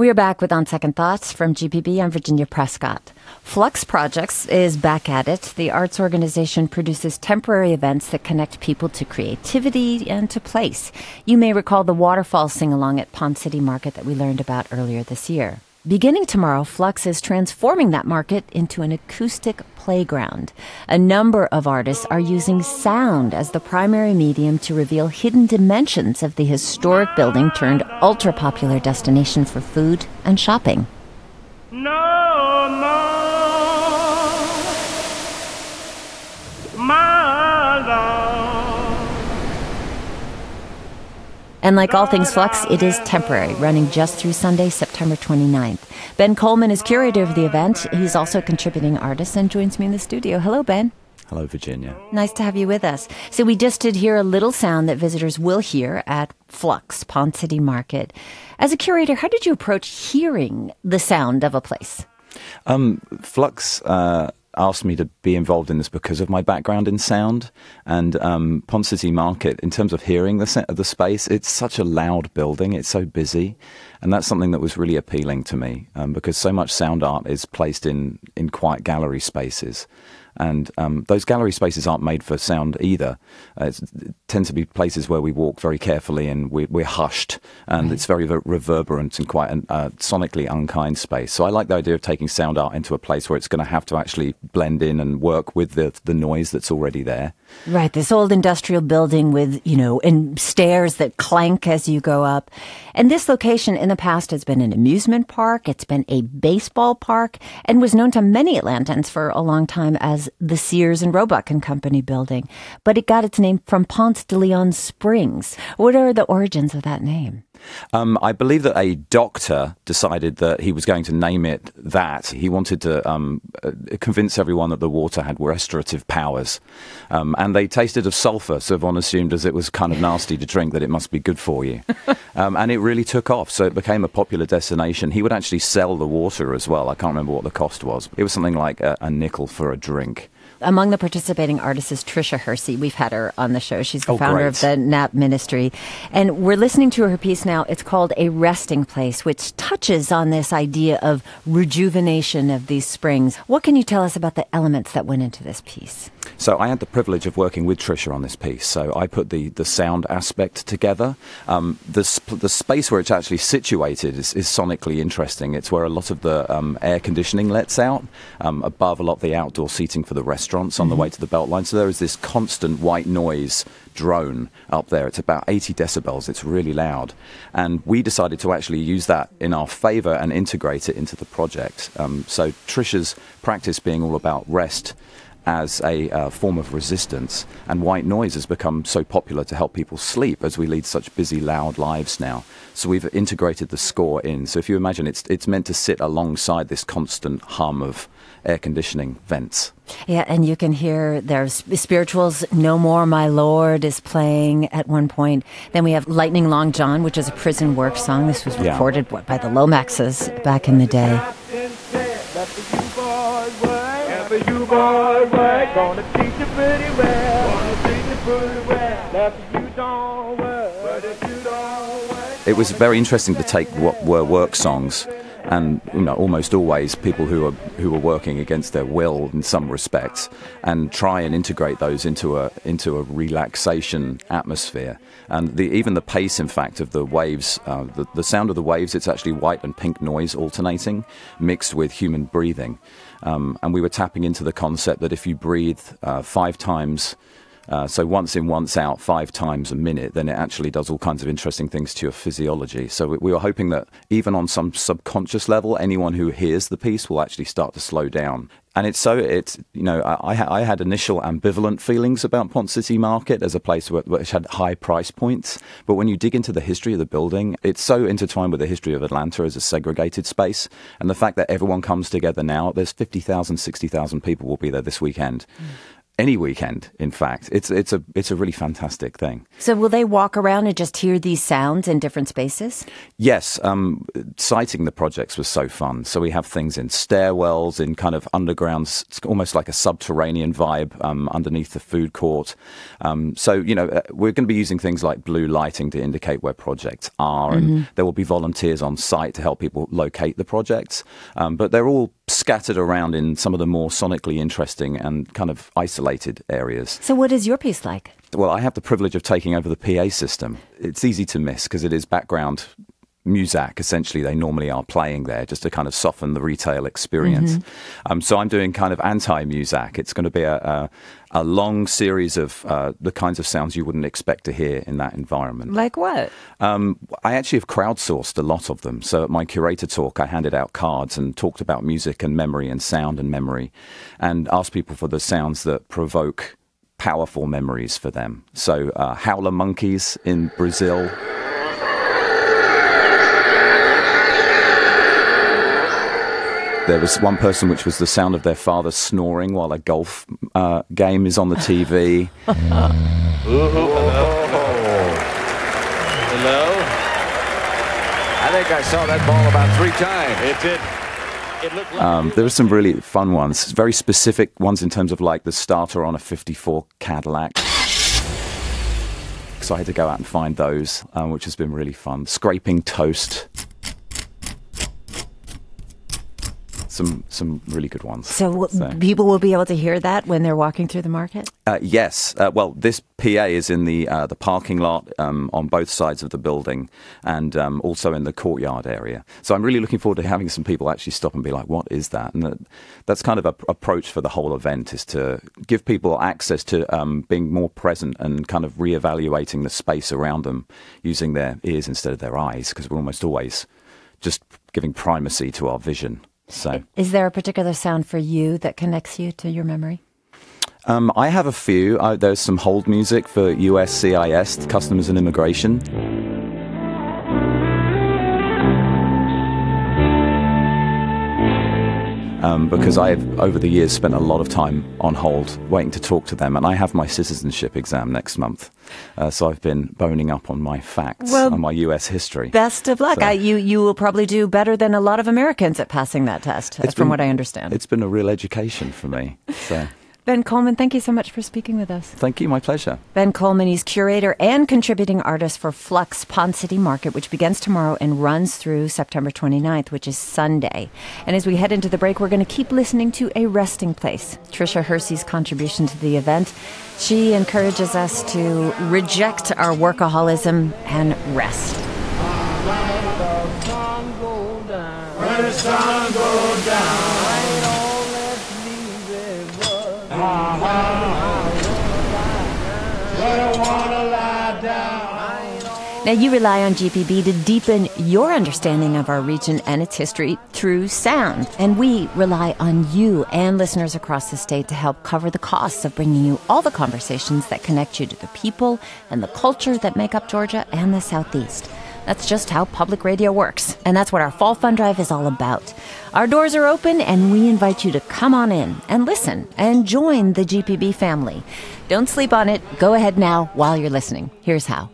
We are back with On Second Thoughts from GPB. I'm Virginia Prescott. Flux Projects is back at it. The arts organization produces temporary events that connect people to creativity and to place. You may recall the waterfall sing along at Ponce City Market that we learned about earlier this year. Beginning tomorrow, Flux is transforming that market into an acoustic playground. A number of artists are using sound as the primary medium to reveal hidden dimensions of the historic building turned ultra popular destination for food and shopping. No, no, my And like all things Flux, it is temporary, running just through Sunday, September 29th. Ben Coleman is curator of the event. He's also a contributing artist and joins me in the studio. Hello, Ben. Hello, Virginia. Nice to have you with us. So, we just did hear a little sound that visitors will hear at Flux, Ponce City Market. As a curator, how did you approach hearing the sound of a place? Um, Flux uh, asked me to be involved in this because of my background in sound and um, Ponce City Market. In terms of hearing the the space, it's such a loud building. It's so busy, and that's something that was really appealing to me um, because so much sound art is placed in in quiet gallery spaces. And um, those gallery spaces aren't made for sound either. Uh, it's, it tends to be places where we walk very carefully and we, we're hushed, and it's very reverberant and quite a uh, sonically unkind space. So I like the idea of taking sound art into a place where it's going to have to actually blend in and work with the the noise that's already there. Right, this old industrial building with, you know, and stairs that clank as you go up. And this location in the past has been an amusement park, it's been a baseball park, and was known to many Atlantans for a long time as the Sears and Roebuck and Company building. But it got its name from Ponce de Leon Springs. What are the origins of that name? Um, I believe that a doctor decided that he was going to name it that. He wanted to um, uh, convince everyone that the water had restorative powers. Um, and they tasted of sulfur, so everyone assumed as it was kind of nasty to drink that it must be good for you. um, and it really took off, so it became a popular destination. He would actually sell the water as well. I can't remember what the cost was. It was something like a, a nickel for a drink. Among the participating artists is Tricia Hersey. We've had her on the show. She's the Oh, founder great. of the NAP Ministry. And we're listening to her piece now. It's called A Resting Place, which touches on this idea of rejuvenation of these springs. What can you tell us about the elements that went into this piece? So I had the privilege of working with Tricia on this piece. So I put the, the sound aspect together. Um, the, sp- the space where it's actually situated is, is sonically interesting. It's where a lot of the um, air conditioning lets out, um, above a lot of the outdoor seating for the restaurants on the way to the Beltline. So there is this constant white noise drone up there. It's about 80 decibels. It's really loud. And we decided to actually use that in our favor and integrate it into the project. Um, so Tricia's practice being all about rest as a uh, form of resistance. And white noise has become so popular to help people sleep as we lead such busy, loud lives now. So we've integrated the score in. So if you imagine, it's it's meant to sit alongside this constant hum of air conditioning vents. Yeah, and you can hear there's spirituals. No More My Lord is playing at one point. Then we have Lightning Long John, which is a prison work song. This was recorded what, by the Lomaxes back in the day. For you boys work, gonna teach you pretty well, gonna teach you pretty well. That you don't work, but if you don't work. It was very interesting to take what were work songs and you know almost always people who are who were working against their will in some respects and try and integrate those into a into a relaxation atmosphere. And the even the pace in fact of the waves uh, the, the sound of the waves it's actually white and pink noise alternating mixed with human breathing. Um, and we were tapping into the concept that if you breathe uh, five times uh, so once in, once out, five times a minute, then it actually does all kinds of interesting things to your physiology. So we, we were hoping that even on some subconscious level, anyone who hears the piece will actually start to slow down. And it's so it's you know I, I had initial ambivalent feelings about Ponce City Market as a place which had high price points, but when you dig into the history of the building, it's so intertwined with the history of Atlanta as a segregated space, and the fact that everyone comes together now. There's 50,000, 60,000 people will be there this weekend any weekend. In fact, it's it's a it's a really fantastic thing. So will they walk around and just hear these sounds in different spaces? Yes, um, sighting the projects was so fun. So we have things in stairwells, in kind of underground, it's almost like a subterranean vibe um, underneath the food court. Um, so you know uh, we're going to be using things like blue lighting to indicate where projects are, and Mm-hmm. there will be volunteers on site to help people locate the projects. Um, but they're all scattered around in some of the more sonically interesting and kind of isolated areas. So what is your piece like? Well, I have the privilege of taking over the PA system. It's easy to miss because it is background music. Essentially, they normally are playing there just to kind of soften the retail experience. Um, so I'm doing kind of anti-music. It's going to be a, a, a long series of uh, the kinds of sounds you wouldn't expect to hear in that environment. Like what? Um, I actually have crowdsourced a lot of them. So at my curator talk, I handed out cards and talked about music and memory and sound and memory, and asked people for the sounds that provoke powerful memories for them. So uh, howler monkeys in Brazil. There was one person which was the sound of their father snoring while a golf uh, game is on the TV. Hello? hello. I think I saw that ball about three times. It did. It looked like Um, there were some really fun ones, very specific ones in terms of like the starter on a 54 Cadillac. So I had to go out and find those, um, which has been really fun. Scraping toast. Some some really good ones. So, w- people will be able to hear that when they're walking through the market? Uh, yes. Uh, well, this PA is in the uh, the parking lot um, on both sides of the building, and um, also in the courtyard area. So I'm really looking forward to having some people actually stop and be like, "What is that?" And that, that's kind of a approach for the whole event is to give people access to um, being more present and kind of reevaluating the space around them using their ears instead of their eyes, because we're almost always just giving primacy to our vision. So. Is there a particular sound for you that connects you to your memory? Um, I have a few. Uh, there's some hold music for USCIS, Customs and Immigration. Um, because I've, over the years, spent a lot of time on hold waiting to talk to them. And I have my citizenship exam next month. Uh, so I've been boning up on my facts Well, on my US history. Best of luck. So- I, you, you will probably do better than a lot of Americans at passing that test, from been- what I understand. It's been a real education for me. So Ben Coleman, thank you so much for speaking with us. thank you. My pleasure. Ben Coleman, he's curator and contributing artist for Flux Ponce City Market, which begins tomorrow and runs through September 29th, which is Sunday. And as we head into the break, we're going to keep listening to A Resting Place, Tricia Hersey's contribution to the event. She encourages us to reject our workaholism and rest. Now, you rely on GPB to deepen your understanding of our region and its history through sound. And we rely on you and listeners across the state to help cover the costs of bringing you all the conversations that connect you to the people and the culture that make up Georgia and the Southeast. That's just how public radio works. And that's what our Fall Fund Drive is all about. Our doors are open, and we invite you to come on in and listen and join the GPB family. Don't sleep on it. Go ahead now while you're listening. Here's how.